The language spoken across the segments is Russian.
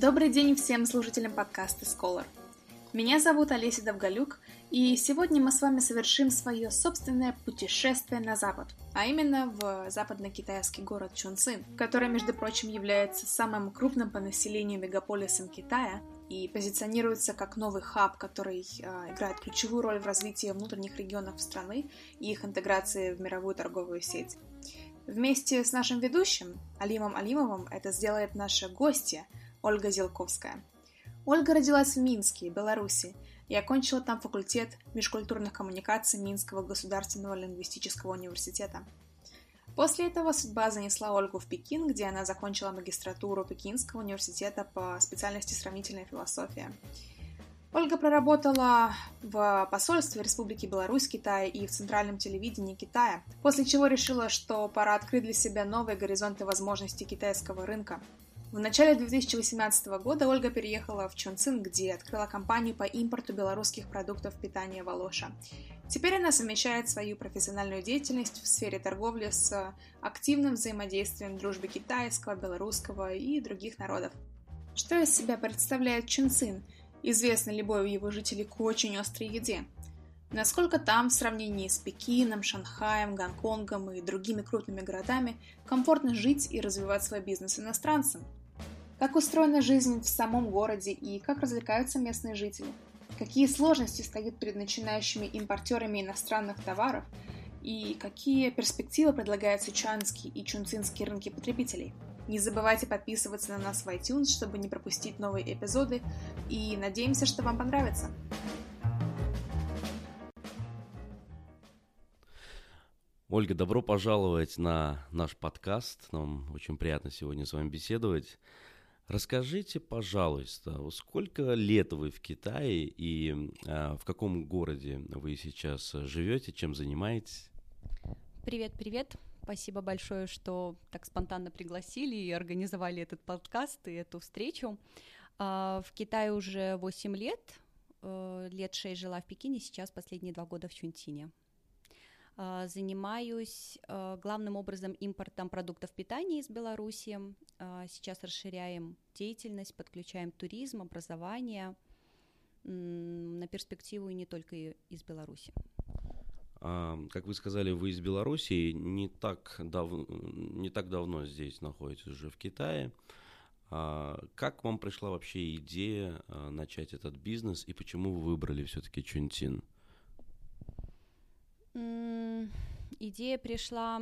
Добрый день всем слушателям подкаста Scholar. Меня зовут Олеся Довголюк, и сегодня мы с вами совершим свое собственное путешествие на запад, а именно в западно-китайский город Чунцин, который, между прочим, является самым крупным по населению мегаполисом Китая и позиционируется как новый хаб, который э, играет ключевую роль в развитии внутренних регионов страны и их интеграции в мировую торговую сеть. Вместе с нашим ведущим Алимом Алимовым это сделает наша гостья – Ольга Зелковская. Ольга родилась в Минске, Беларуси, и окончила там факультет межкультурных коммуникаций Минского государственного лингвистического университета. После этого судьба занесла Ольгу в Пекин, где она закончила магистратуру Пекинского университета по специальности сравнительная философия. Ольга проработала в посольстве Республики Беларусь Китая и в Центральном телевидении Китая, после чего решила, что пора открыть для себя новые горизонты возможностей китайского рынка – в начале 2018 года Ольга переехала в Чунцин, где открыла компанию по импорту белорусских продуктов питания «Волоша». Теперь она совмещает свою профессиональную деятельность в сфере торговли с активным взаимодействием дружбы китайского, белорусского и других народов. Что из себя представляет Чунцин, известный любой его жителей к очень острой еде? Насколько там, в сравнении с Пекином, Шанхаем, Гонконгом и другими крупными городами, комфортно жить и развивать свой бизнес иностранцам? Как устроена жизнь в самом городе и как развлекаются местные жители? Какие сложности стоят перед начинающими импортерами иностранных товаров? И какие перспективы предлагают сычуанские и чунцинские рынки потребителей? Не забывайте подписываться на нас в iTunes, чтобы не пропустить новые эпизоды, и надеемся, что вам понравится. Ольга, добро пожаловать на наш подкаст. Нам очень приятно сегодня с вами беседовать. Расскажите, пожалуйста, сколько лет вы в Китае и а, в каком городе вы сейчас живете, чем занимаетесь? Привет, привет. Спасибо большое, что так спонтанно пригласили и организовали этот подкаст и эту встречу. А, в Китае уже 8 лет, э, лет 6 жила в Пекине, сейчас последние два года в Чунтине. А, занимаюсь а, главным образом импортом продуктов питания из Беларуси. А, сейчас расширяем деятельность, подключаем туризм, образование на перспективу и не только из Беларуси. Как вы сказали, вы из Беларуси, не так, дав... не так давно здесь находитесь уже в Китае. Как вам пришла вообще идея начать этот бизнес и почему вы выбрали все-таки Чунтин? Идея пришла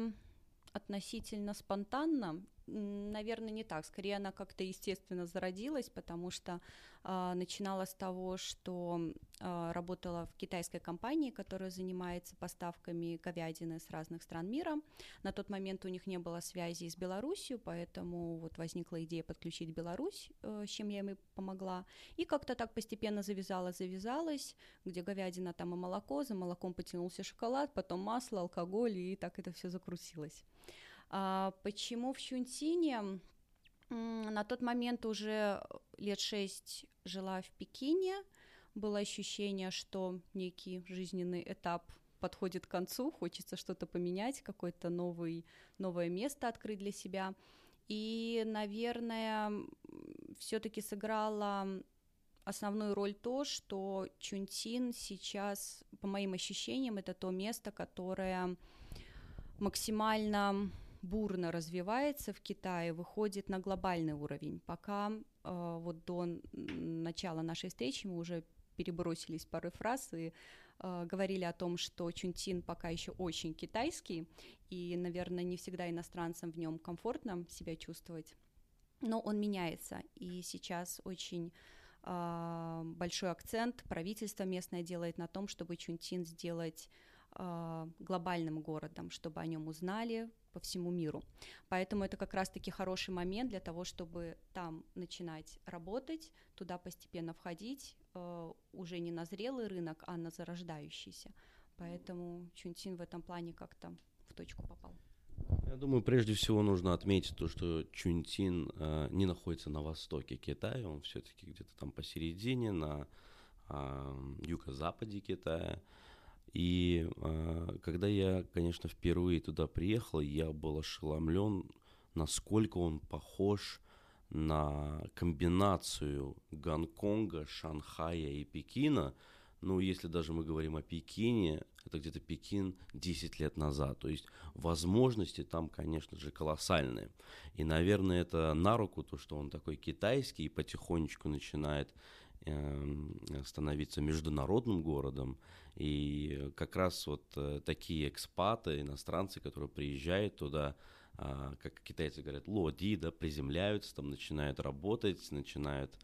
относительно спонтанно наверное, не так. Скорее, она как-то естественно зародилась, потому что э, начинала с того, что э, работала в китайской компании, которая занимается поставками говядины с разных стран мира. На тот момент у них не было связи с Беларусью, поэтому вот возникла идея подключить Беларусь, э, с чем я им помогла. И как-то так постепенно завязала, завязалась, где говядина, там и молоко, за молоком потянулся шоколад, потом масло, алкоголь, и так это все закрутилось. А, почему в Чунтине? На тот момент уже лет шесть жила в Пекине, было ощущение, что некий жизненный этап подходит к концу, хочется что-то поменять, какое-то новый, новое место открыть для себя. И, наверное, все-таки сыграла основную роль то, что Чунтин сейчас, по моим ощущениям, это то место, которое максимально бурно развивается в Китае, выходит на глобальный уровень. Пока э, вот до начала нашей встречи мы уже перебросились пары фраз и э, говорили о том, что Чунтин пока еще очень китайский, и, наверное, не всегда иностранцам в нем комфортно себя чувствовать, но он меняется, и сейчас очень э, большой акцент правительство местное делает на том, чтобы Чунтин сделать э, глобальным городом, чтобы о нем узнали, по всему миру. Поэтому это как раз-таки хороший момент для того, чтобы там начинать работать, туда постепенно входить, э, уже не на зрелый рынок, а на зарождающийся. Поэтому Чунтин в этом плане как-то в точку попал. Я думаю, прежде всего нужно отметить то, что Чунтин э, не находится на востоке Китая, он все-таки где-то там посередине, на э, юго-западе Китая. И э, когда я, конечно, впервые туда приехал, я был ошеломлен, насколько он похож на комбинацию Гонконга, Шанхая и Пекина. Ну, если даже мы говорим о Пекине, это где-то Пекин 10 лет назад. То есть возможности там, конечно же, колоссальные. И, наверное, это на руку то, что он такой китайский и потихонечку начинает становиться международным городом. И как раз вот э, такие экспаты, иностранцы, которые приезжают туда, а, как китайцы говорят, лоди, да, приземляются, там начинают работать, начинают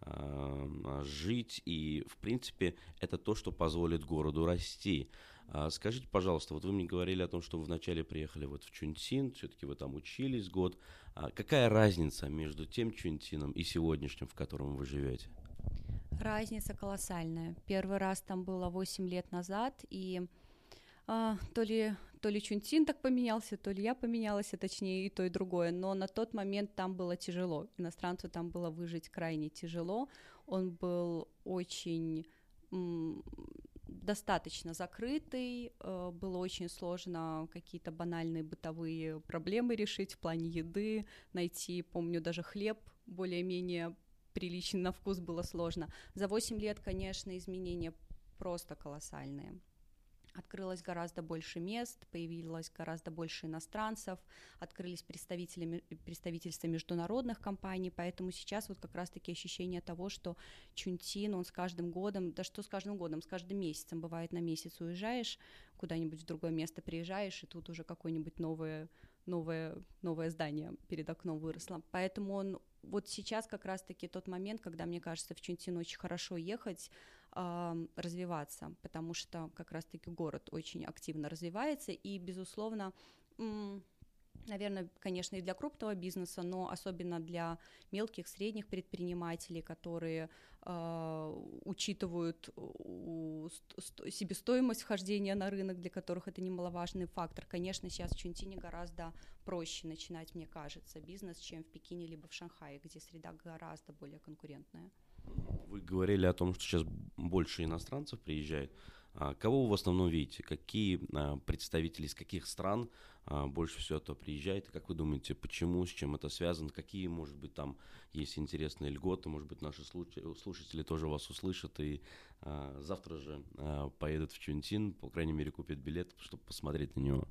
а, жить, и, в принципе, это то, что позволит городу расти. А, скажите, пожалуйста, вот вы мне говорили о том, что вы вначале приехали вот в Чунцин, все-таки вы там учились год. Какая разница между тем Чунцином и сегодняшним, в котором вы живете? Разница колоссальная. Первый раз там было 8 лет назад, и а, то ли то ли Чунтин так поменялся, то ли я поменялась, а точнее и то, и другое. Но на тот момент там было тяжело. Иностранцу там было выжить крайне тяжело. Он был очень достаточно закрытый, э, было очень сложно какие-то банальные бытовые проблемы решить в плане еды, найти, помню, даже хлеб более-менее приличный на вкус было сложно. За 8 лет, конечно, изменения просто колоссальные открылось гораздо больше мест, появилось гораздо больше иностранцев, открылись представители, представительства международных компаний, поэтому сейчас вот как раз-таки ощущение того, что Чунтин, он с каждым годом, да что с каждым годом, с каждым месяцем, бывает на месяц уезжаешь, куда-нибудь в другое место приезжаешь, и тут уже какое-нибудь новое, новое, новое здание перед окном выросло. Поэтому он вот сейчас как раз-таки тот момент, когда, мне кажется, в Чунтин очень хорошо ехать, развиваться, потому что как раз-таки город очень активно развивается, и, безусловно, наверное, конечно, и для крупного бизнеса, но особенно для мелких, средних предпринимателей, которые э, учитывают себестоимость вхождения на рынок, для которых это немаловажный фактор. Конечно, сейчас в Чунтине гораздо проще начинать, мне кажется, бизнес, чем в Пекине либо в Шанхае, где среда гораздо более конкурентная. Вы говорили о том, что сейчас больше иностранцев приезжает. А кого вы в основном видите? Какие а, представители из каких стран а, больше всего это приезжает? И как вы думаете, почему, с чем это связано? Какие, может быть, там есть интересные льготы? Может быть, наши слушатели тоже вас услышат и завтра же поедут в Чунтин, по крайней мере, купят билет, чтобы посмотреть на него.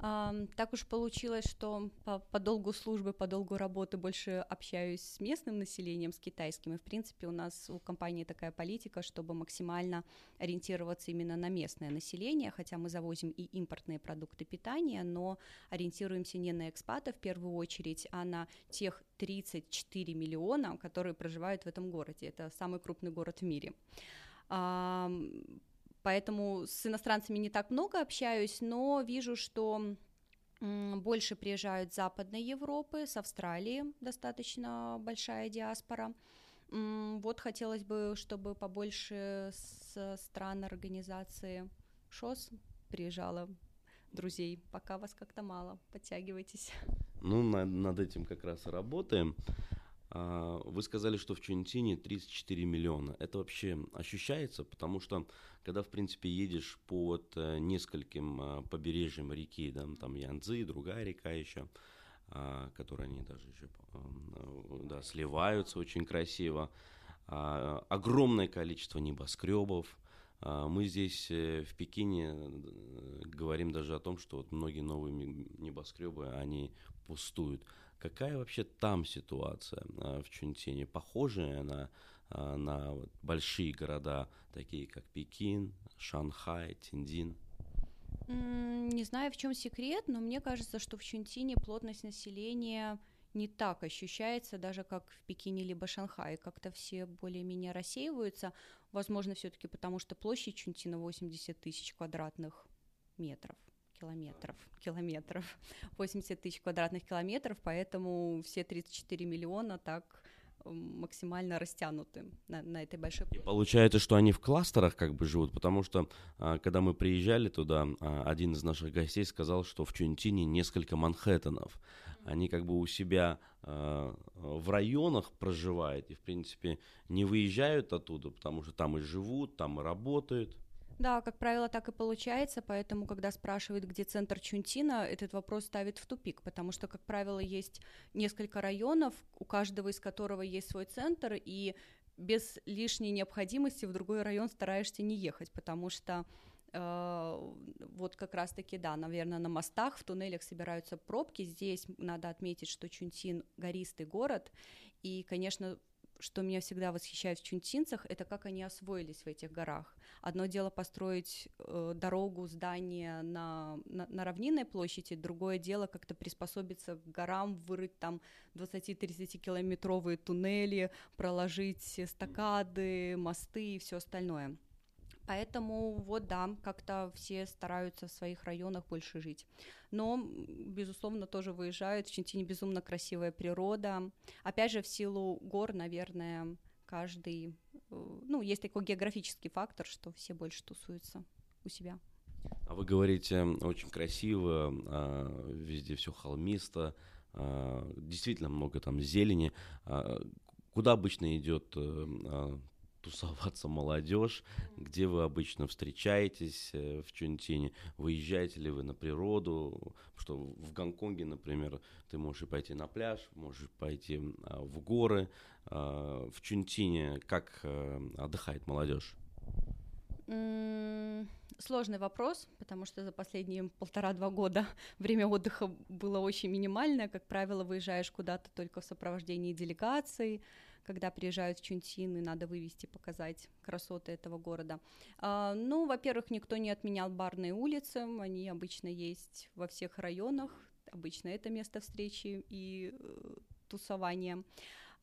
Так уж получилось, что по, по долгу службы, по долгу работы больше общаюсь с местным населением, с китайским, и в принципе у нас у компании такая политика, чтобы максимально ориентироваться именно на местное население, хотя мы завозим и импортные продукты питания, но ориентируемся не на экспатов в первую очередь, а на тех 34 миллиона, которые проживают в этом городе. Это самый крупный город в мире. Поэтому с иностранцами не так много общаюсь, но вижу, что больше приезжают с Западной Европы, с Австралии достаточно большая диаспора. Вот хотелось бы, чтобы побольше с стран организации ШОС приезжало друзей. Пока вас как-то мало, подтягивайтесь. Ну, над, над этим как раз и работаем. А, вы сказали, что в Чунтине 34 миллиона. Это вообще ощущается, потому что когда, в принципе, едешь по вот э, нескольким а, побережьям реки, да, там Янцзы, другая река еще, а, которые они даже еще да, сливаются очень красиво, огромное количество небоскребов. Мы здесь э, в Пекине э, говорим даже о том, что вот многие новые небоскребы, они пустуют. Какая вообще там ситуация а, в Чунтине? Похожая она а, на вот большие города, такие как Пекин, Шанхай, Тиндин? Не знаю, в чем секрет, но мне кажется, что в Чунтине плотность населения не так ощущается, даже как в Пекине либо Шанхае. Как-то все более-менее рассеиваются. Возможно, все-таки потому, что площадь Чунтина 80 тысяч квадратных метров километров, километров, 80 тысяч квадратных километров, поэтому все 34 миллиона так максимально растянуты на, на этой большой площади. И получается, что они в кластерах как бы живут, потому что а, когда мы приезжали туда, а, один из наших гостей сказал, что в Чунтине несколько Манхэттенов. Они как бы у себя а, в районах проживают и, в принципе, не выезжают оттуда, потому что там и живут, там и работают. Да, как правило, так и получается, поэтому, когда спрашивают, где центр Чунтина, этот вопрос ставит в тупик, потому что, как правило, есть несколько районов, у каждого из которого есть свой центр, и без лишней необходимости в другой район стараешься не ехать, потому что э, вот как раз-таки, да, наверное, на мостах, в туннелях собираются пробки. Здесь надо отметить, что Чунтин — гористый город, и, конечно, что меня всегда восхищает в чунтинцах, это как они освоились в этих горах. Одно дело построить э, дорогу, здание на, на, на равнинной площади, другое дело как-то приспособиться к горам, вырыть там 20-30 километровые туннели, проложить эстакады, мосты и все остальное. Поэтому вот да, как-то все стараются в своих районах больше жить. Но, безусловно, тоже выезжают. В Чентине безумно красивая природа. Опять же, в силу гор, наверное, каждый... Э, ну, есть такой географический фактор, что все больше тусуются у себя. А вы говорите очень красиво, а, везде все холмисто, а, действительно много там зелени. А, куда обычно идет э, тусоваться молодежь, где вы обычно встречаетесь э, в Чунтине, выезжаете ли вы на природу, что в Гонконге, например, ты можешь пойти на пляж, можешь пойти а, в горы, а, в Чунтине как э, отдыхает молодежь? Сложный вопрос, потому что за последние полтора-два года время отдыха было очень минимальное. Как правило, выезжаешь куда-то только в сопровождении делегаций, когда приезжают в Чунтин, и надо вывести, показать красоты этого города. А, ну, во-первых, никто не отменял барные улицы, они обычно есть во всех районах, обычно это место встречи и э, тусования.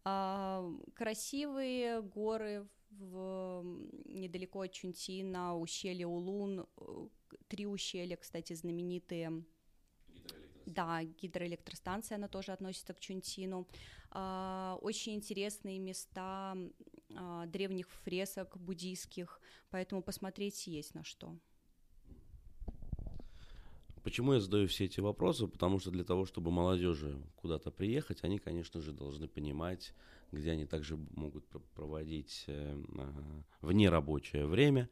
А, красивые горы в, недалеко от Чунтина, ущелье Улун, э, три ущелья, кстати, знаменитые да, гидроэлектростанция, она тоже относится к Чунтину. А, очень интересные места а, древних фресок буддийских, поэтому посмотреть есть на что. Почему я задаю все эти вопросы? Потому что для того, чтобы молодежи куда-то приехать, они, конечно же, должны понимать, где они также могут проводить э, вне рабочее время.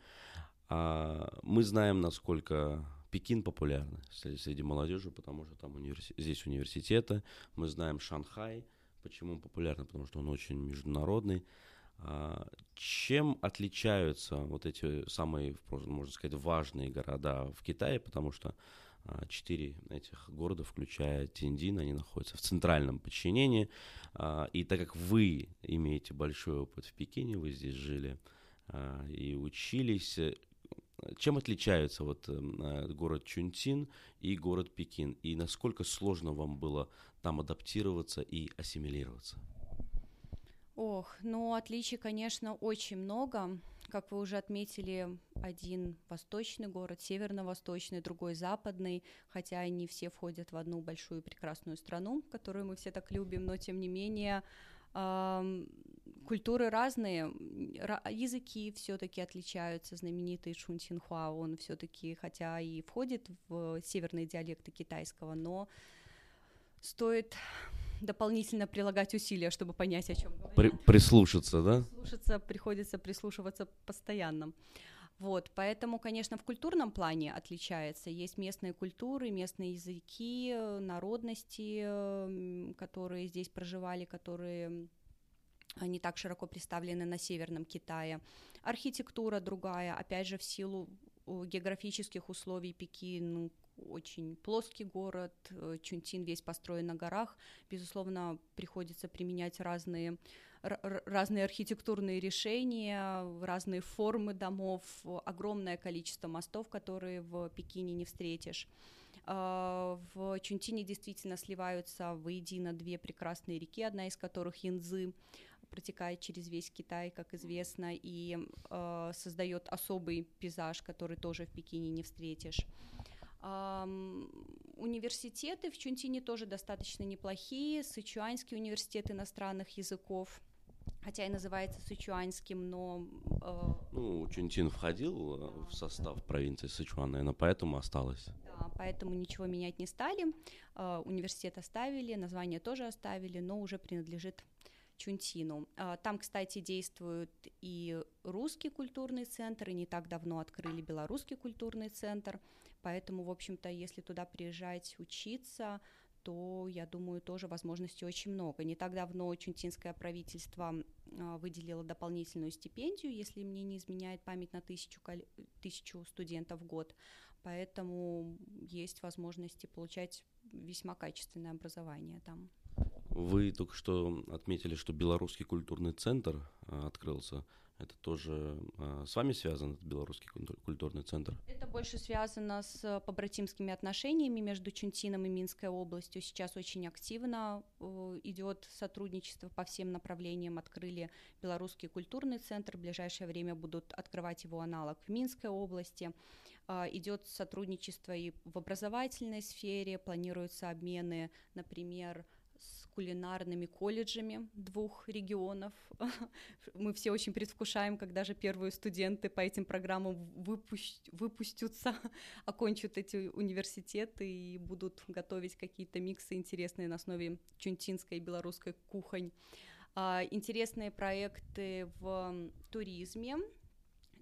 А мы знаем, насколько Пекин популярный среди молодежи, потому что там универси... здесь университеты. Мы знаем Шанхай. Почему он популярный? Потому что он очень международный. А, чем отличаются вот эти самые, можно сказать, важные города в Китае? Потому что а, четыре этих города, включая Тиндин, они находятся в центральном подчинении. А, и так как вы имеете большой опыт в Пекине, вы здесь жили и учились, чем отличаются вот эм, э, город Чунтин и город Пекин? И насколько сложно вам было там адаптироваться и ассимилироваться? Ох, ну отличий, конечно, очень много. Как вы уже отметили, один восточный город, северно-восточный, другой западный, хотя они все входят в одну большую прекрасную страну, которую мы все так любим, но тем не менее культуры разные, языки все-таки отличаются. Знаменитый Шун Синхуа, он все-таки, хотя и входит в северные диалекты китайского, но стоит дополнительно прилагать усилия, чтобы понять, о чем говорят. При, прислушаться, да? Прислушаться, приходится прислушиваться постоянно. Вот, поэтому, конечно, в культурном плане отличается. Есть местные культуры, местные языки, народности, которые здесь проживали, которые не так широко представлены на Северном Китае. Архитектура другая, опять же, в силу географических условий Пекин очень плоский город, э, Чунтин весь построен на горах, безусловно, приходится применять разные разные архитектурные решения, разные формы домов, огромное количество мостов, которые в Пекине не встретишь. А, в Чунтине действительно сливаются воедино две прекрасные реки, одна из которых Янзы, протекает через весь Китай, как известно, и э, создает особый пейзаж, который тоже в Пекине не встретишь. Университеты в Чунтине тоже достаточно неплохие. Сычуанский университет иностранных языков, хотя и называется сычуанским, но... Э... Ну, Чунтин входил да, в состав да. провинции Сычуан, наверное, поэтому осталось. Да, поэтому ничего менять не стали. Э, университет оставили, название тоже оставили, но уже принадлежит Чунтину. А, там, кстати, действует и русский культурный центр, и не так давно открыли белорусский культурный центр, поэтому, в общем-то, если туда приезжать учиться, то, я думаю, тоже возможностей очень много. Не так давно чунтинское правительство а, выделило дополнительную стипендию, если мне не изменяет память, на тысячу, тысячу студентов в год, поэтому есть возможности получать весьма качественное образование там. Вы только что отметили, что Белорусский культурный центр а, открылся. Это тоже э, с вами связан, этот белорусский культурный центр? Это больше связано с побратимскими отношениями между Чунтином и Минской областью. Сейчас очень активно э, идет сотрудничество по всем направлениям. Открыли белорусский культурный центр, в ближайшее время будут открывать его аналог в Минской области. Э, идет сотрудничество и в образовательной сфере, планируются обмены, например, кулинарными колледжами двух регионов. Мы все очень предвкушаем, когда же первые студенты по этим программам выпусть, выпустятся, окончат эти университеты и будут готовить какие-то миксы интересные на основе чунтинской и белорусской кухонь. А, интересные проекты в туризме,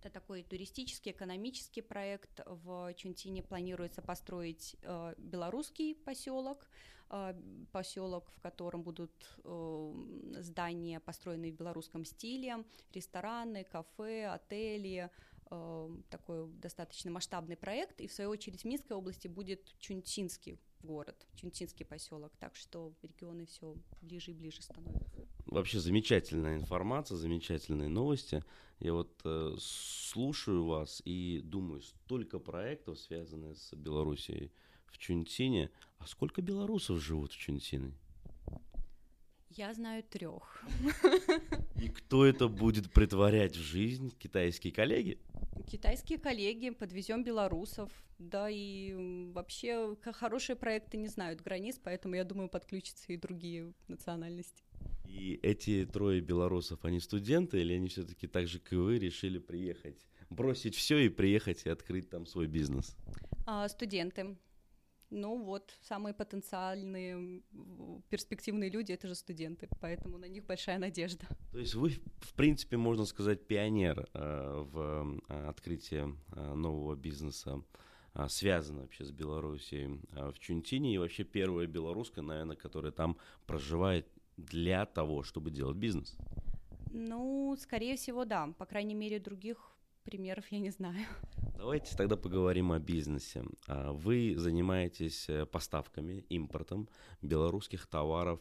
это такой туристический, экономический проект. В Чунтине планируется построить э, белорусский поселок, э, поселок, в котором будут э, здания, построенные в белорусском стиле, рестораны, кафе, отели, э, такой достаточно масштабный проект. И в свою очередь в Минской области будет Чунтинский город, Чунтинский поселок, так что регионы все ближе и ближе становятся. Вообще замечательная информация, замечательные новости. Я вот э, слушаю вас и думаю, столько проектов, связанных с Белоруссией в Чунтине. А сколько белорусов живут в Чунтине? Я знаю трех. И кто это будет притворять в жизнь? Китайские коллеги? Китайские коллеги, подвезем белорусов, да, и вообще хорошие проекты не знают границ, поэтому я думаю, подключатся и другие национальности. И эти трое белорусов, они студенты или они все-таки так же, как и вы, решили приехать, бросить все и приехать и открыть там свой бизнес? А, студенты. Ну вот, самые потенциальные, перспективные люди — это же студенты, поэтому на них большая надежда. То есть вы, в принципе, можно сказать, пионер э, в э, открытии э, нового бизнеса, э, связано вообще с Белоруссией э, в Чунтине, и вообще первая белоруска, наверное, которая там проживает для того, чтобы делать бизнес. Ну, скорее всего, да. По крайней мере, других примеров я не знаю. Давайте тогда поговорим о бизнесе. А, вы занимаетесь э, поставками, импортом белорусских товаров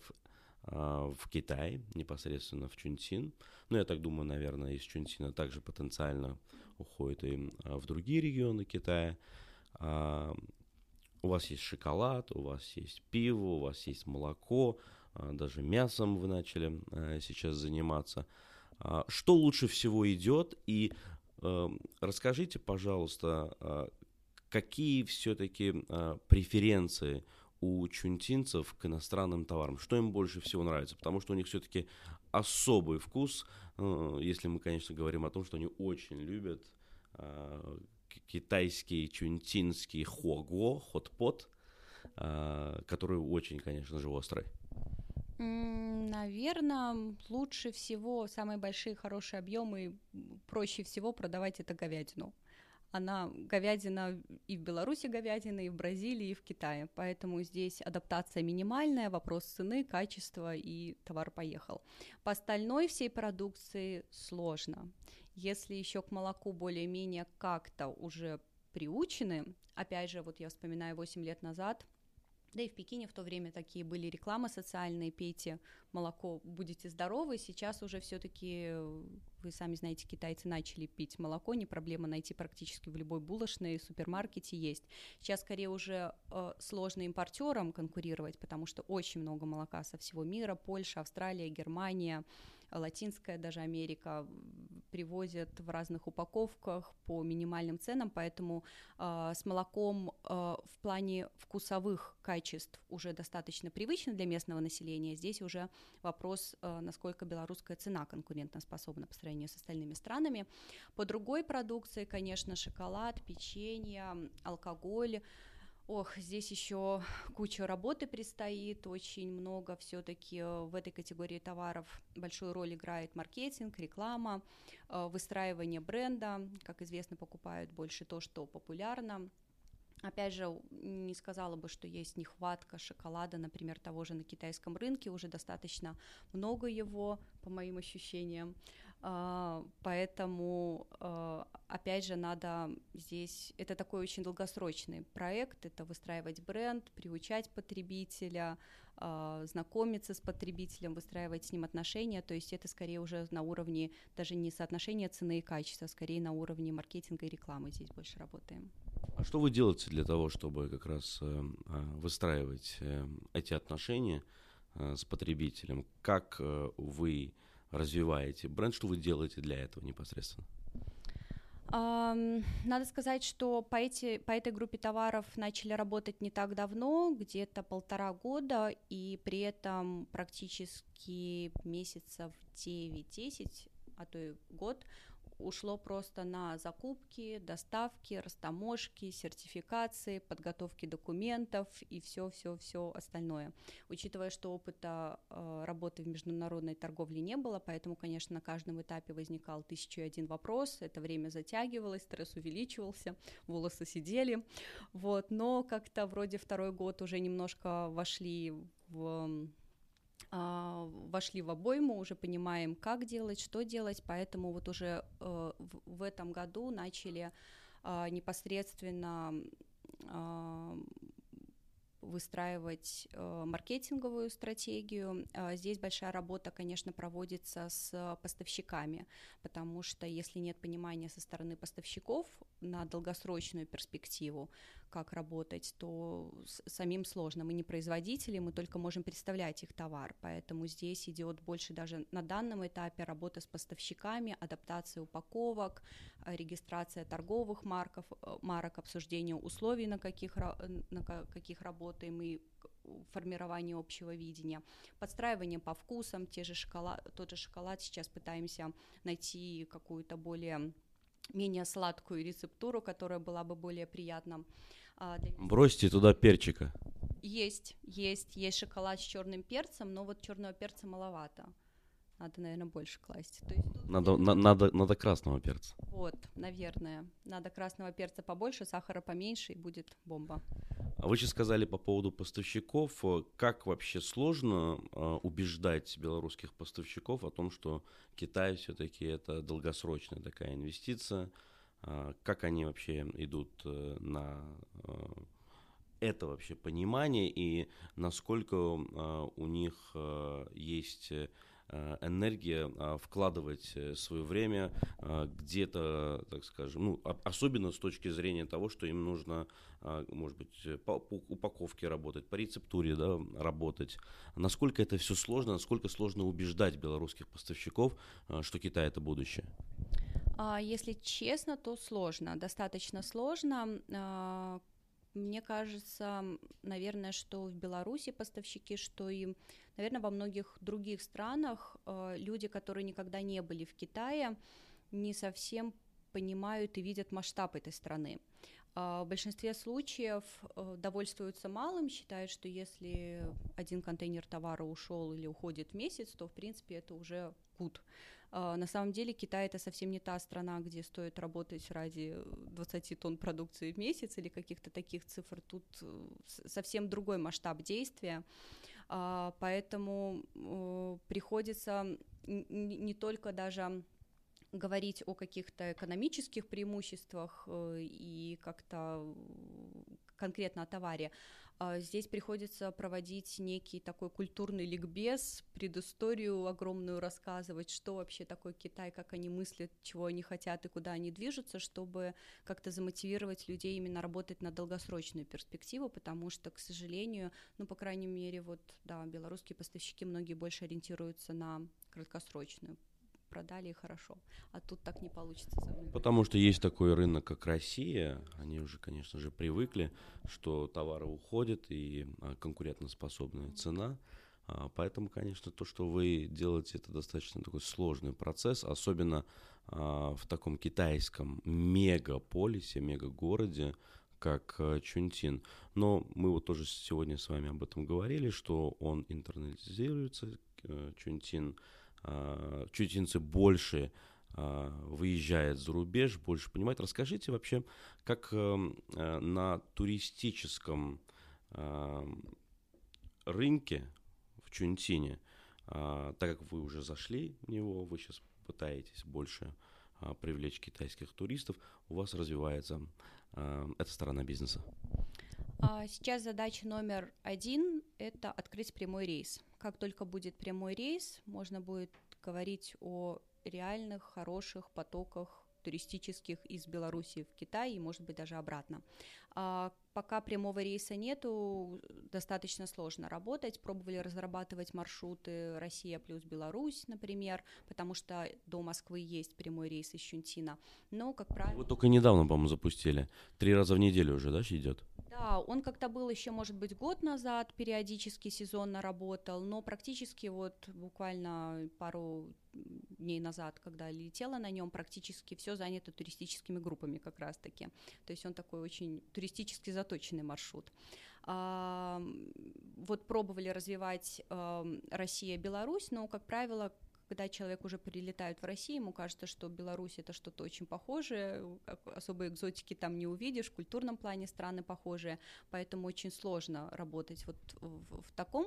а, в Китай, непосредственно в Чунцин. Ну, я так думаю, наверное, из Чунцина также потенциально уходит и а, в другие регионы Китая. У вас есть шоколад, у вас есть пиво, у вас есть молоко, даже мясом вы начали сейчас заниматься. Что лучше всего идет и Эм, расскажите, пожалуйста, а, какие все-таки а, преференции у чунтинцев к иностранным товарам? Что им больше всего нравится? Потому что у них все-таки особый вкус, э, если мы, конечно, говорим о том, что они очень любят а, китайский чунтинский хуаго, хот-пот, который очень, конечно же, острый. Наверное, лучше всего, самые большие хорошие объемы, проще всего продавать это говядину. Она говядина и в Беларуси говядина, и в Бразилии, и в Китае. Поэтому здесь адаптация минимальная, вопрос цены, качества и товар поехал. По остальной всей продукции сложно. Если еще к молоку более-менее как-то уже приучены, опять же, вот я вспоминаю 8 лет назад, да и в Пекине в то время такие были рекламы социальные, пейте молоко, будете здоровы. Сейчас уже все-таки, вы сами знаете, китайцы начали пить молоко, не проблема найти практически в любой булочной, супермаркете есть. Сейчас скорее уже э, сложно импортерам конкурировать, потому что очень много молока со всего мира, Польша, Австралия, Германия, Латинская даже Америка привозят в разных упаковках по минимальным ценам, поэтому э, с молоком э, в плане вкусовых качеств уже достаточно привычно для местного населения. Здесь уже вопрос, э, насколько белорусская цена конкурентоспособна по сравнению с остальными странами. По другой продукции, конечно, шоколад, печенье, алкоголь Ох, здесь еще куча работы предстоит, очень много все-таки э, в этой категории товаров большую роль играет маркетинг, реклама, э, выстраивание бренда. Как известно, покупают больше то, что популярно. Опять же, не сказала бы, что есть нехватка шоколада, например, того же на китайском рынке, уже достаточно много его, по моим ощущениям. А, поэтому, а, опять же, надо здесь, это такой очень долгосрочный проект, это выстраивать бренд, приучать потребителя, а, знакомиться с потребителем, выстраивать с ним отношения, то есть это скорее уже на уровне даже не соотношения цены и качества, скорее на уровне маркетинга и рекламы здесь больше работаем. А что вы делаете для того, чтобы как раз э, выстраивать э, эти отношения э, с потребителем? Как вы развиваете бренд, что вы делаете для этого непосредственно? Надо сказать, что по, эти, по этой группе товаров начали работать не так давно, где-то полтора года, и при этом практически месяцев 9-10, а то и год ушло просто на закупки, доставки, растаможки, сертификации, подготовки документов и все-все-все остальное. Учитывая, что опыта э, работы в международной торговле не было, поэтому, конечно, на каждом этапе возникал тысячу и один вопрос, это время затягивалось, стресс увеличивался, волосы сидели, вот, но как-то вроде второй год уже немножко вошли в вошли в обойму, уже понимаем, как делать, что делать, поэтому вот уже э, в этом году начали а, непосредственно а, выстраивать э, маркетинговую стратегию. Э, здесь большая работа, конечно, проводится с поставщиками, потому что если нет понимания со стороны поставщиков на долгосрочную перспективу, как работать, то самим сложно. Мы не производители, мы только можем представлять их товар, поэтому здесь идет больше даже на данном этапе работа с поставщиками, адаптация упаковок, э, регистрация торговых марков, э, марок, обсуждение условий, на каких, на каких работаем и формирование общего видения, подстраивание по вкусам, те же шоколад, тот же шоколад. Сейчас пытаемся найти какую-то более менее сладкую рецептуру, которая была бы более приятна. А, Бросьте туда перчика. Есть, есть, есть шоколад с черным перцем, но вот черного перца маловато. Надо, наверное, больше класть. То есть тут... надо, на, надо, надо красного перца. Вот, наверное. Надо красного перца побольше, сахара поменьше, и будет бомба. А вы сейчас сказали по поводу поставщиков. Как вообще сложно э, убеждать белорусских поставщиков о том, что Китай все-таки это долгосрочная такая инвестиция? Э, как они вообще идут э, на э, это вообще понимание и насколько э, у них э, есть Э, энергия а, вкладывать э, свое время а, где-то, так скажем, ну, особенно с точки зрения того, что им нужно, а, может быть, по упаковке работать, по рецептуре да, работать. Насколько это все сложно, насколько сложно убеждать белорусских поставщиков, что Китай это будущее? Если честно, то сложно, достаточно сложно. Мне кажется, наверное, что в Беларуси поставщики, что и, наверное, во многих других странах э, люди, которые никогда не были в Китае, не совсем понимают и видят масштаб этой страны. А в большинстве случаев э, довольствуются малым, считают, что если один контейнер товара ушел или уходит в месяц, то, в принципе, это уже кут. А, на самом деле Китай это совсем не та страна, где стоит работать ради 20 тонн продукции в месяц или каких-то таких цифр. Тут э, совсем другой масштаб действия. А, поэтому э, приходится не только даже говорить о каких-то экономических преимуществах э, и как-то конкретно о товаре, а здесь приходится проводить некий такой культурный ликбез, предысторию огромную рассказывать, что вообще такое Китай, как они мыслят, чего они хотят и куда они движутся, чтобы как-то замотивировать людей именно работать на долгосрочную перспективу, потому что, к сожалению, ну, по крайней мере, вот, да, белорусские поставщики многие больше ориентируются на краткосрочную продали и хорошо. А тут так не получится. Потому что есть такой рынок, как Россия. Они уже, конечно же, привыкли, что товары уходят и а, конкурентоспособная цена. А, поэтому, конечно, то, что вы делаете, это достаточно такой сложный процесс, особенно а, в таком китайском мегаполисе, мегагороде, как Чунтин. Но мы вот тоже сегодня с вами об этом говорили, что он интернализируется, э, Чунтин, э, чунтинцы больше выезжает за рубеж, больше понимает. Расскажите вообще, как на туристическом рынке в Чунтине, так как вы уже зашли в него, вы сейчас пытаетесь больше привлечь китайских туристов, у вас развивается Э, эта сторона бизнеса? А, сейчас задача номер один – это открыть прямой рейс. Как только будет прямой рейс, можно будет говорить о реальных, хороших потоках туристических из Беларуси в Китай и, может быть, даже обратно. А пока прямого рейса нету, достаточно сложно работать. Пробовали разрабатывать маршруты Россия плюс Беларусь, например, потому что до Москвы есть прямой рейс из Щунтина. Но, как правило... Вы только недавно, по-моему, запустили. Три раза в неделю уже, да, идет? Да, он как-то был еще, может быть, год назад, периодически сезонно работал, но практически вот буквально пару дней назад, когда летела на нем, практически все занято туристическими группами как раз-таки. То есть он такой очень туристически заточенный маршрут. А, вот пробовали развивать а, Россия-Беларусь, но, как правило, когда человек уже прилетает в Россию, ему кажется, что Беларусь это что-то очень похожее, особой экзотики там не увидишь, в культурном плане страны похожие, поэтому очень сложно работать вот в, в таком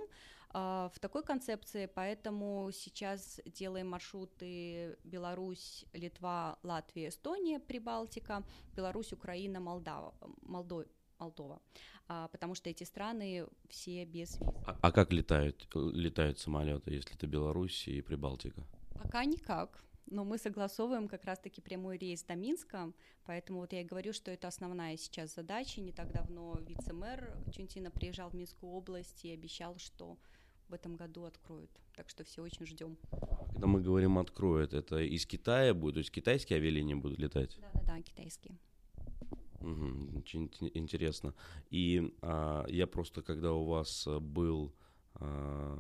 а, в такой концепции, поэтому сейчас делаем маршруты Беларусь, Литва, Латвия, Эстония, Прибалтика, Беларусь, Украина, Молдова. Молдова, а, потому что эти страны все без виз. А, а как летают, летают самолеты, если это Беларусь и Прибалтика? Пока никак. Но мы согласовываем как раз-таки прямой рейс до Минска, поэтому вот я и говорю, что это основная сейчас задача. Не так давно вице-мэр Чунтина приезжал в Минскую область и обещал, что в этом году откроют. Так что все очень ждем. Когда мы говорим откроют, это из Китая будет, то есть китайские авиалинии будут летать? Да, да, да, китайские. Угу, очень интересно. И а, я просто, когда у вас был а,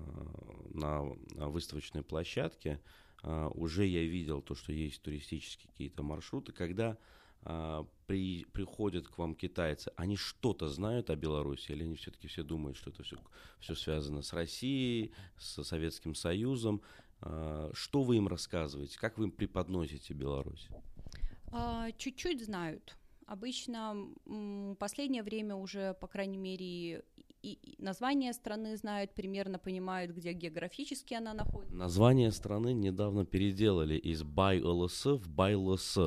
на, выставочной площадке, а, уже я видел то, что есть туристические какие-то маршруты. Когда а, при, приходят к вам китайцы, они что-то знают о Беларуси, или они все-таки все думают, что это все, все связано с Россией, с Советским Союзом? А, что вы им рассказываете? Как вы им преподносите Беларусь? А, чуть-чуть знают Обычно в последнее время уже, по крайней мере, и название страны знают, примерно понимают, где географически она находится. Название страны недавно переделали из БайЛС в БайЛС.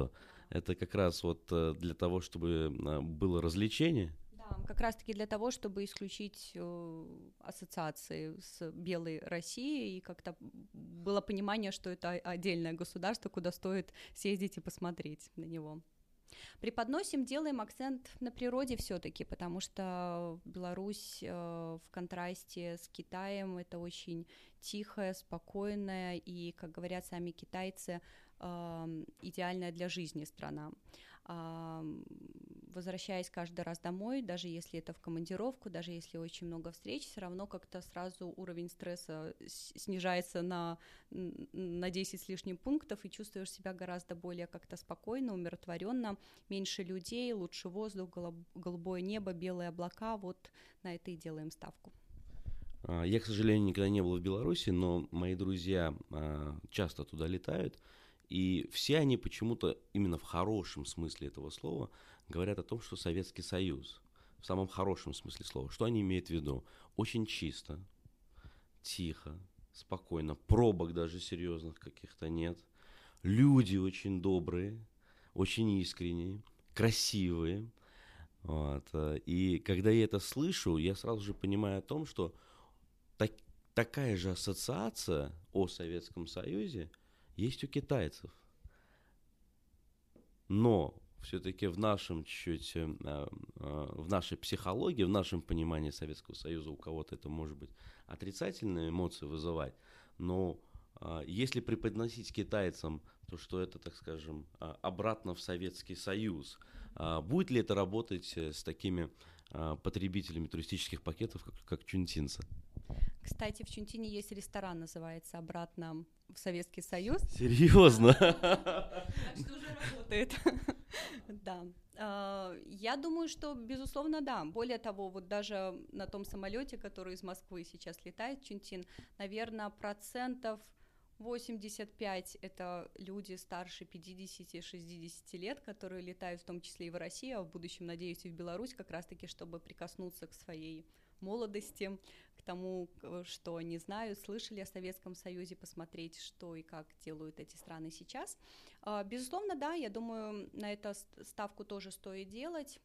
Это как раз вот э, для того, чтобы э, было развлечение? Да, как раз-таки для того, чтобы исключить э, ассоциации с белой Россией и как-то было понимание, что это отдельное государство, куда стоит съездить и посмотреть на него. Преподносим, делаем акцент на природе все-таки, потому что Беларусь э, в контрасте с Китаем это очень тихая, спокойная и, как говорят сами китайцы, э, идеальная для жизни страна возвращаясь каждый раз домой, даже если это в командировку, даже если очень много встреч, все равно как-то сразу уровень стресса снижается на, на 10 с лишним пунктов, и чувствуешь себя гораздо более как-то спокойно, умиротворенно, меньше людей, лучше воздух, голубое небо, белые облака, вот на это и делаем ставку. А, я, к сожалению, никогда не был в Беларуси, но мои друзья а, часто туда летают, и все они почему-то именно в хорошем смысле этого слова говорят о том, что Советский Союз, в самом хорошем смысле слова, что они имеют в виду? Очень чисто, тихо, спокойно, пробок даже серьезных каких-то нет. Люди очень добрые, очень искренние, красивые. Вот. И когда я это слышу, я сразу же понимаю о том, что так, такая же ассоциация о Советском Союзе – есть у китайцев. Но все-таки в нашем чуть-чуть, э, э, в нашей психологии, в нашем понимании Советского Союза у кого-то это может быть отрицательные эмоции вызывать, но э, если преподносить китайцам то, что это, так скажем, обратно в Советский Союз, будет ли это работать с такими потребителями туристических пакетов, как, как чунтинцы? Кстати, в Чунтине есть ресторан, называется «Обратно в Советский Союз». Серьезно? Что уже работает. Да. А, я думаю, что, безусловно, да. Более того, вот даже на том самолете, который из Москвы сейчас летает, Чунтин, наверное, процентов 85 это люди старше 50-60 лет, которые летают в том числе и в Россию, а в будущем, надеюсь, и в Беларусь, как раз-таки, чтобы прикоснуться к своей молодости, тому, что они знают, слышали о Советском Союзе, посмотреть, что и как делают эти страны сейчас. А, безусловно, да, я думаю, на это ставку тоже стоит делать.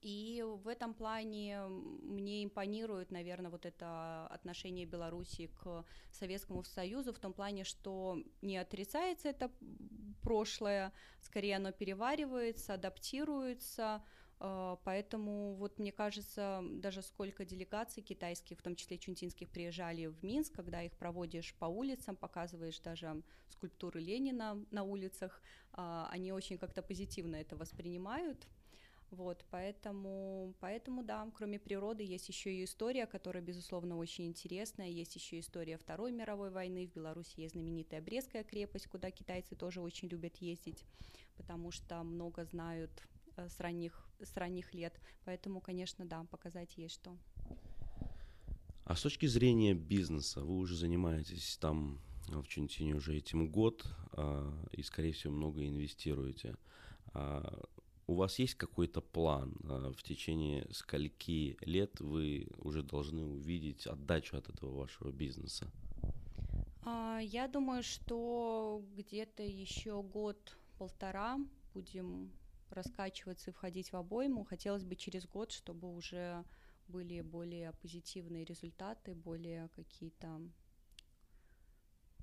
И в этом плане мне импонирует, наверное, вот это отношение Беларуси к Советскому Союзу в том плане, что не отрицается это прошлое, скорее оно переваривается, адаптируется, Поэтому вот мне кажется, даже сколько делегаций китайских, в том числе чунтинских, приезжали в Минск, когда их проводишь по улицам, показываешь даже скульптуры Ленина на улицах, а, они очень как-то позитивно это воспринимают. Вот, поэтому, поэтому, да, кроме природы есть еще и история, которая, безусловно, очень интересная. Есть еще история Второй мировой войны. В Беларуси есть знаменитая Брестская крепость, куда китайцы тоже очень любят ездить, потому что много знают с ранних, с ранних лет. Поэтому, конечно, да, показать есть что. А с точки зрения бизнеса, вы уже занимаетесь там в Чунтине уже этим год а, и, скорее всего, много инвестируете. А, у вас есть какой-то план а, в течение скольки лет вы уже должны увидеть отдачу от этого вашего бизнеса? А, я думаю, что где-то еще год-полтора будем раскачиваться и входить в обойму. Хотелось бы через год, чтобы уже были более позитивные результаты, более какие-то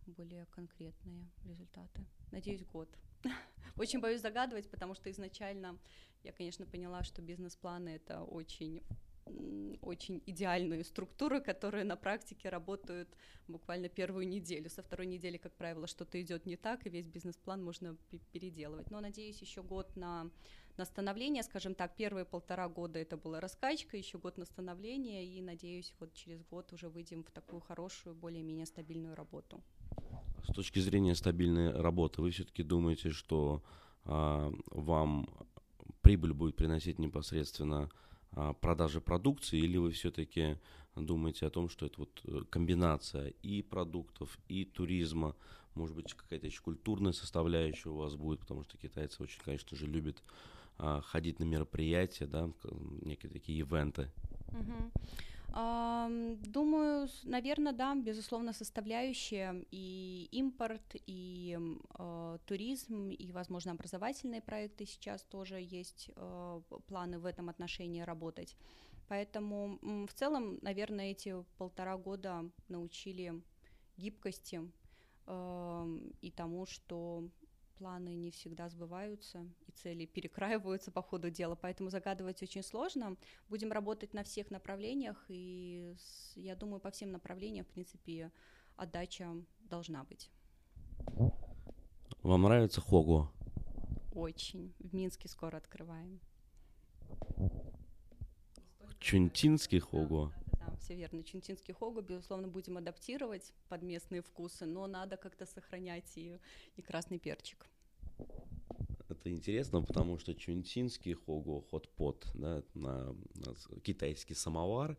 более конкретные результаты. Надеюсь, год. Очень боюсь загадывать, потому что изначально я, конечно, поняла, что бизнес-планы это очень очень идеальные структуры, которые на практике работают буквально первую неделю. Со второй недели, как правило, что-то идет не так, и весь бизнес-план можно переделывать. Но надеюсь, еще год на, на становление, скажем так, первые полтора года это была раскачка, еще год на становление, и надеюсь, вот через год уже выйдем в такую хорошую, более-менее стабильную работу. С точки зрения стабильной работы, вы все-таки думаете, что а, вам прибыль будет приносить непосредственно продажи продукции, или вы все-таки думаете о том, что это вот э, комбинация и продуктов, и туризма, может быть, какая-то еще культурная составляющая у вас будет, потому что китайцы очень, конечно же, любят а, ходить на мероприятия, да, некие такие ивенты. Uh-huh. Думаю, наверное, да, безусловно, составляющие и импорт, и э, туризм, и, возможно, образовательные проекты сейчас тоже есть э, планы в этом отношении работать. Поэтому в целом, наверное, эти полтора года научили гибкости э, и тому, что планы не всегда сбываются, и цели перекраиваются по ходу дела, поэтому загадывать очень сложно. Будем работать на всех направлениях, и я думаю, по всем направлениям, в принципе, отдача должна быть. Вам нравится Хого? Очень. В Минске скоро открываем. Чунтинский Хого? Все верно. Чунтинский Хого, безусловно, будем адаптировать под местные вкусы, но надо как-то сохранять и, и красный перчик это интересно, потому что чунтинский хого, хот-пот, да, на, на китайский самовар,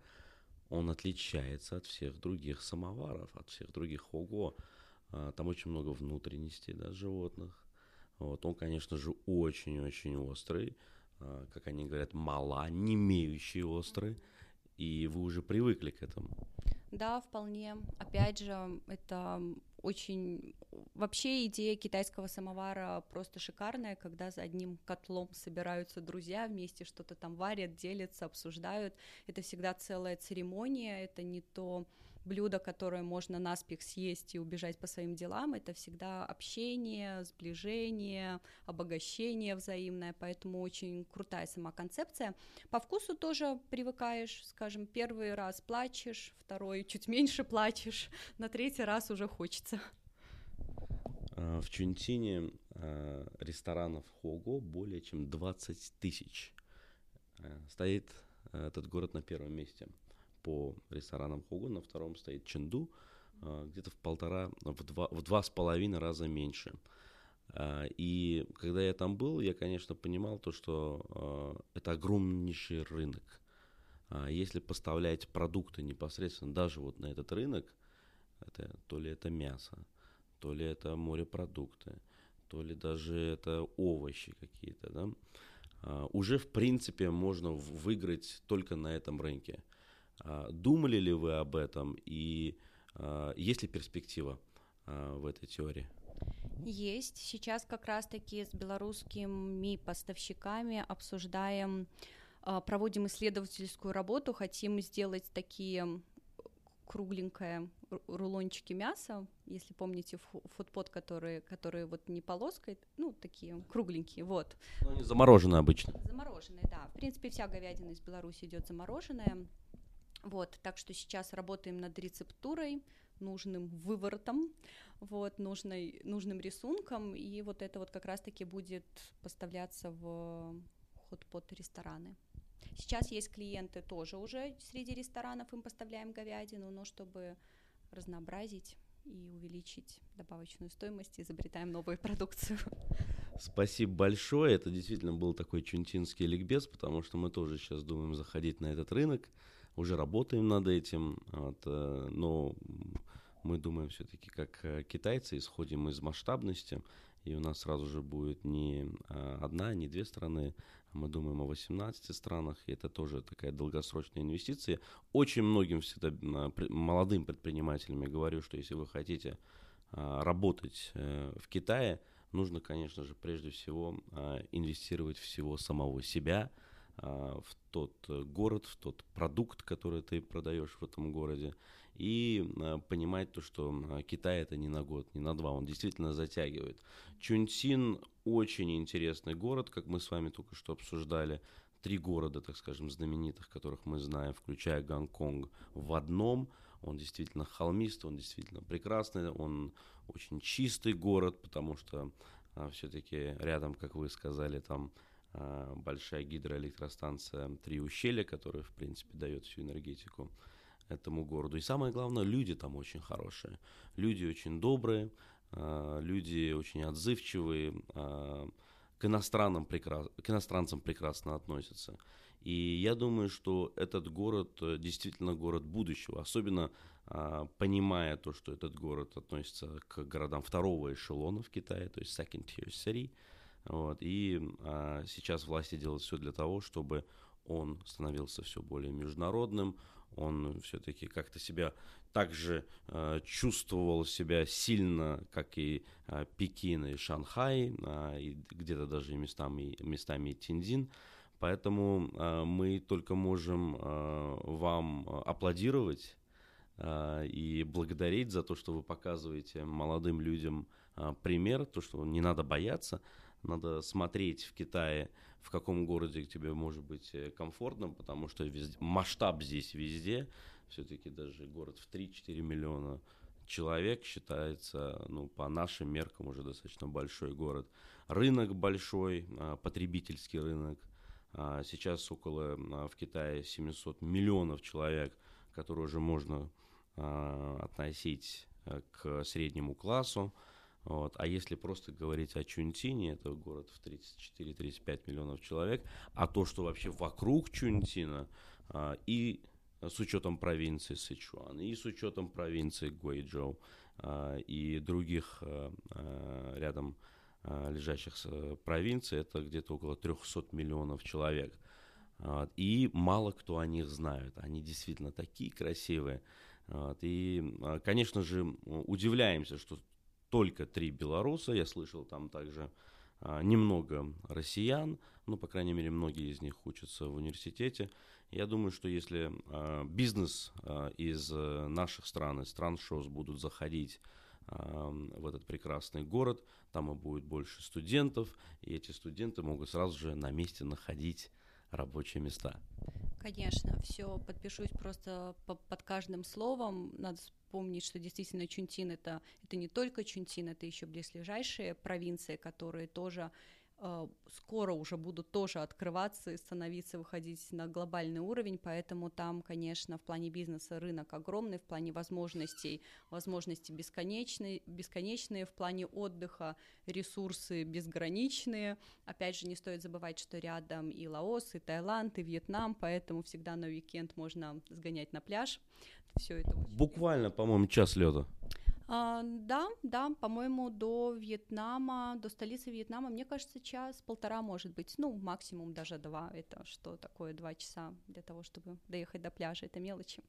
он отличается от всех других самоваров, от всех других хого. А, там очень много внутренностей да, животных. Вот, он, конечно же, очень-очень острый. А, как они говорят, мала, не имеющий острый. И вы уже привыкли к этому. Да, вполне. Опять же, это очень... Вообще идея китайского самовара просто шикарная, когда за одним котлом собираются друзья, вместе что-то там варят, делятся, обсуждают. Это всегда целая церемония, это не то блюдо, которое можно наспех съесть и убежать по своим делам, это всегда общение, сближение, обогащение взаимное, поэтому очень крутая сама концепция. По вкусу тоже привыкаешь, скажем, первый раз плачешь, второй чуть меньше плачешь, на третий раз уже хочется. А, в Чунтине а, ресторанов Хого более чем 20 тысяч. А, стоит этот город на первом месте по ресторанам Хугун, на втором стоит Ченду, а, где-то в полтора, в два, в два с половиной раза меньше. А, и когда я там был, я, конечно, понимал то, что а, это огромнейший рынок. Если поставлять продукты непосредственно даже вот на этот рынок, это, то ли это мясо, то ли это морепродукты, то ли даже это овощи какие-то, да, уже в принципе можно выиграть только на этом рынке. Думали ли вы об этом и а, есть ли перспектива а, в этой теории? Есть. Сейчас как раз-таки с белорусскими поставщиками обсуждаем, а, проводим исследовательскую работу, хотим сделать такие кругленькое рулончики мяса, если помните фудпот, которые, которые вот не полоской, ну, такие кругленькие, вот. Ну, они замороженные обычно. Замороженные, да. В принципе, вся говядина из Беларуси идет замороженная. Вот, так что сейчас работаем над рецептурой, нужным выворотом, вот, нужной, нужным рисунком, и вот это вот как раз-таки будет поставляться в хот-пот рестораны. Сейчас есть клиенты тоже уже среди ресторанов, им поставляем говядину, но чтобы разнообразить и увеличить добавочную стоимость, изобретаем новую продукцию. Спасибо большое. Это действительно был такой чунтинский ликбез, потому что мы тоже сейчас думаем заходить на этот рынок уже работаем над этим, вот, э, но мы думаем все-таки как э, китайцы, исходим из масштабности, и у нас сразу же будет не э, одна, не две страны, а мы думаем о 18 странах, и это тоже такая долгосрочная инвестиция. Очень многим всегда молодым предпринимателям я говорю, что если вы хотите работать в Китае, нужно, конечно же, прежде всего инвестировать всего самого себя – в тот э, город, в тот продукт, который ты продаешь в этом городе, и а, понимать то, что а, Китай это не на год, не на два, он действительно затягивает. Чунцин очень интересный город, как мы с вами только что обсуждали. Три города, так скажем, знаменитых, которых мы знаем, включая Гонконг, в одном. Он действительно холмистый, он действительно прекрасный, он очень чистый город, потому что все-таки рядом, как вы сказали, там большая гидроэлектростанция «Три ущелья», которая, в принципе, дает всю энергетику этому городу. И самое главное, люди там очень хорошие. Люди очень добрые, а, люди очень отзывчивые, а, к, иностранным прекрас... к иностранцам прекрасно относятся. И я думаю, что этот город э, действительно город будущего, особенно понимая то, что этот город относится к городам второго эшелона в Китае, то есть second tier city, вот, и а, сейчас власти делают все для того, чтобы он становился все более международным, он все-таки как-то себя также э, чувствовал себя сильно, как и э, Пекин и Шанхай, э, и где-то даже местами, местами и Тинзин. Поэтому э, мы только можем э, вам аплодировать э, и благодарить за то, что вы показываете молодым людям э, пример, то, что не надо бояться, надо смотреть в Китае, в каком городе тебе может быть э, комфортно, потому что везде, масштаб здесь везде, все-таки даже город в 3-4 миллиона человек считается, ну, по нашим меркам уже достаточно большой город. Рынок большой, а, потребительский рынок. А, сейчас около а, в Китае 700 миллионов человек, которые уже можно относить э, к среднему классу. Вот. А если просто говорить о Чунтине, это город в 34-35 миллионов человек, а то, что вообще вокруг Чунтина, а, и с учетом провинции Сычуан, и с учетом провинции Гуэйчжоу, а, и других а, а, рядом а, лежащих провинций, это где-то около 300 миллионов человек. Вот. И мало кто о них знает. Они действительно такие красивые. Вот. И, а, конечно же, удивляемся, что только три белоруса, я слышал там также а, немного россиян, ну, по крайней мере, многие из них учатся в университете. Я думаю, что если а, бизнес а, из а, наших стран, из стран ШОС будут заходить а, в этот прекрасный город, там и будет больше студентов, и эти студенты могут сразу же на месте находить рабочие места. Конечно, все подпишусь просто по, под каждым словом. Надо помнить, что действительно Чунтин это, это не только Чунтин, это еще близлежащие провинции, которые тоже скоро уже будут тоже открываться и становиться, выходить на глобальный уровень, поэтому там, конечно, в плане бизнеса рынок огромный, в плане возможностей, возможности бесконечные, бесконечные, в плане отдыха ресурсы безграничные. Опять же, не стоит забывать, что рядом и Лаос, и Таиланд, и Вьетнам, поэтому всегда на уикенд можно сгонять на пляж. Все это Буквально, по-моему, час лета. А, да, да, по-моему, до Вьетнама, до столицы Вьетнама, мне кажется, час-полтора может быть, ну, максимум даже два, это что такое два часа для того, чтобы доехать до пляжа, это мелочи.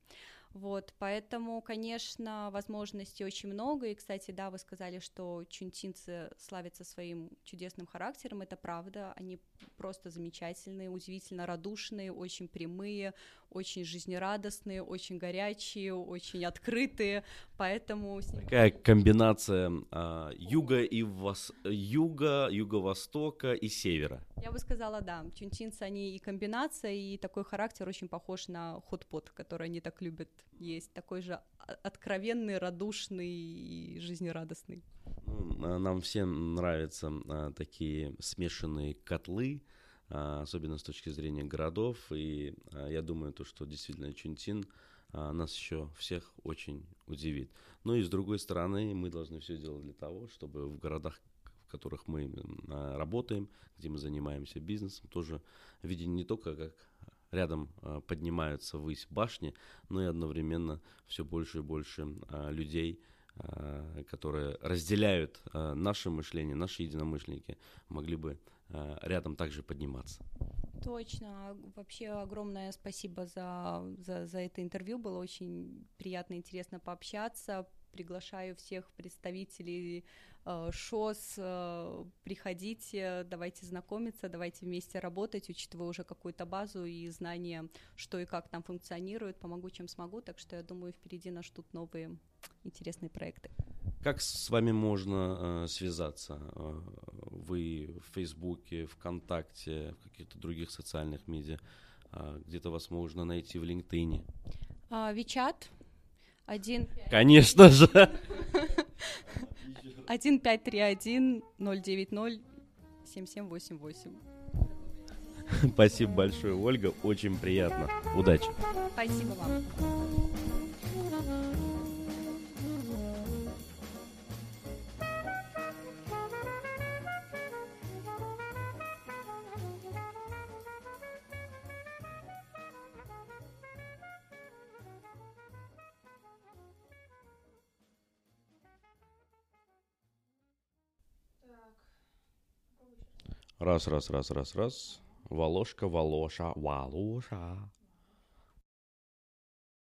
Вот, поэтому, конечно, возможностей очень много, и, кстати, да, вы сказали, что чунтинцы славятся своим чудесным характером, это правда, они просто замечательные, удивительно радушные, очень прямые, очень жизнерадостные, очень горячие, очень открытые, поэтому... Такая комбинация а, юга и вос... юга, юго-востока и севера. Я бы сказала, да, чунтинцы, они и комбинация, и такой характер очень похож на хот-пот, который они так любят есть, такой же откровенный, радушный и жизнерадостный. Ну, а нам всем нравятся а, такие смешанные котлы, а, особенно с точки зрения городов, и а, я думаю, то, что действительно Чунтин а, нас еще всех очень удивит. Но и с другой стороны, мы должны все делать для того, чтобы в городах, которых мы а, работаем, где мы занимаемся бизнесом, тоже видеть не только как рядом а, поднимаются ввысь башни, но и одновременно все больше и больше а, людей, а, которые разделяют наше мышление, наши единомышленники, могли бы рядом также подниматься. Точно. Вообще огромное спасибо за, за, за это интервью. Было очень приятно и интересно пообщаться. Приглашаю всех представителей Э, ШОС, э, приходите, давайте знакомиться, давайте вместе работать, учитывая уже какую-то базу и знания, что и как там функционирует, помогу, чем смогу, так что я думаю, впереди нас ждут новые интересные проекты. Как с вами можно э, связаться? Э, вы в Фейсбуке, ВКонтакте, в каких-то других социальных медиа? Где-то вас можно найти в LinkedIn? А, Вичат. Один. Конечно же. 1531 090 7788. Спасибо большое, Ольга. Очень приятно. Удачи. Спасибо вам. Раз, раз, раз, раз, раз. Волошка, Волоша, Валуша.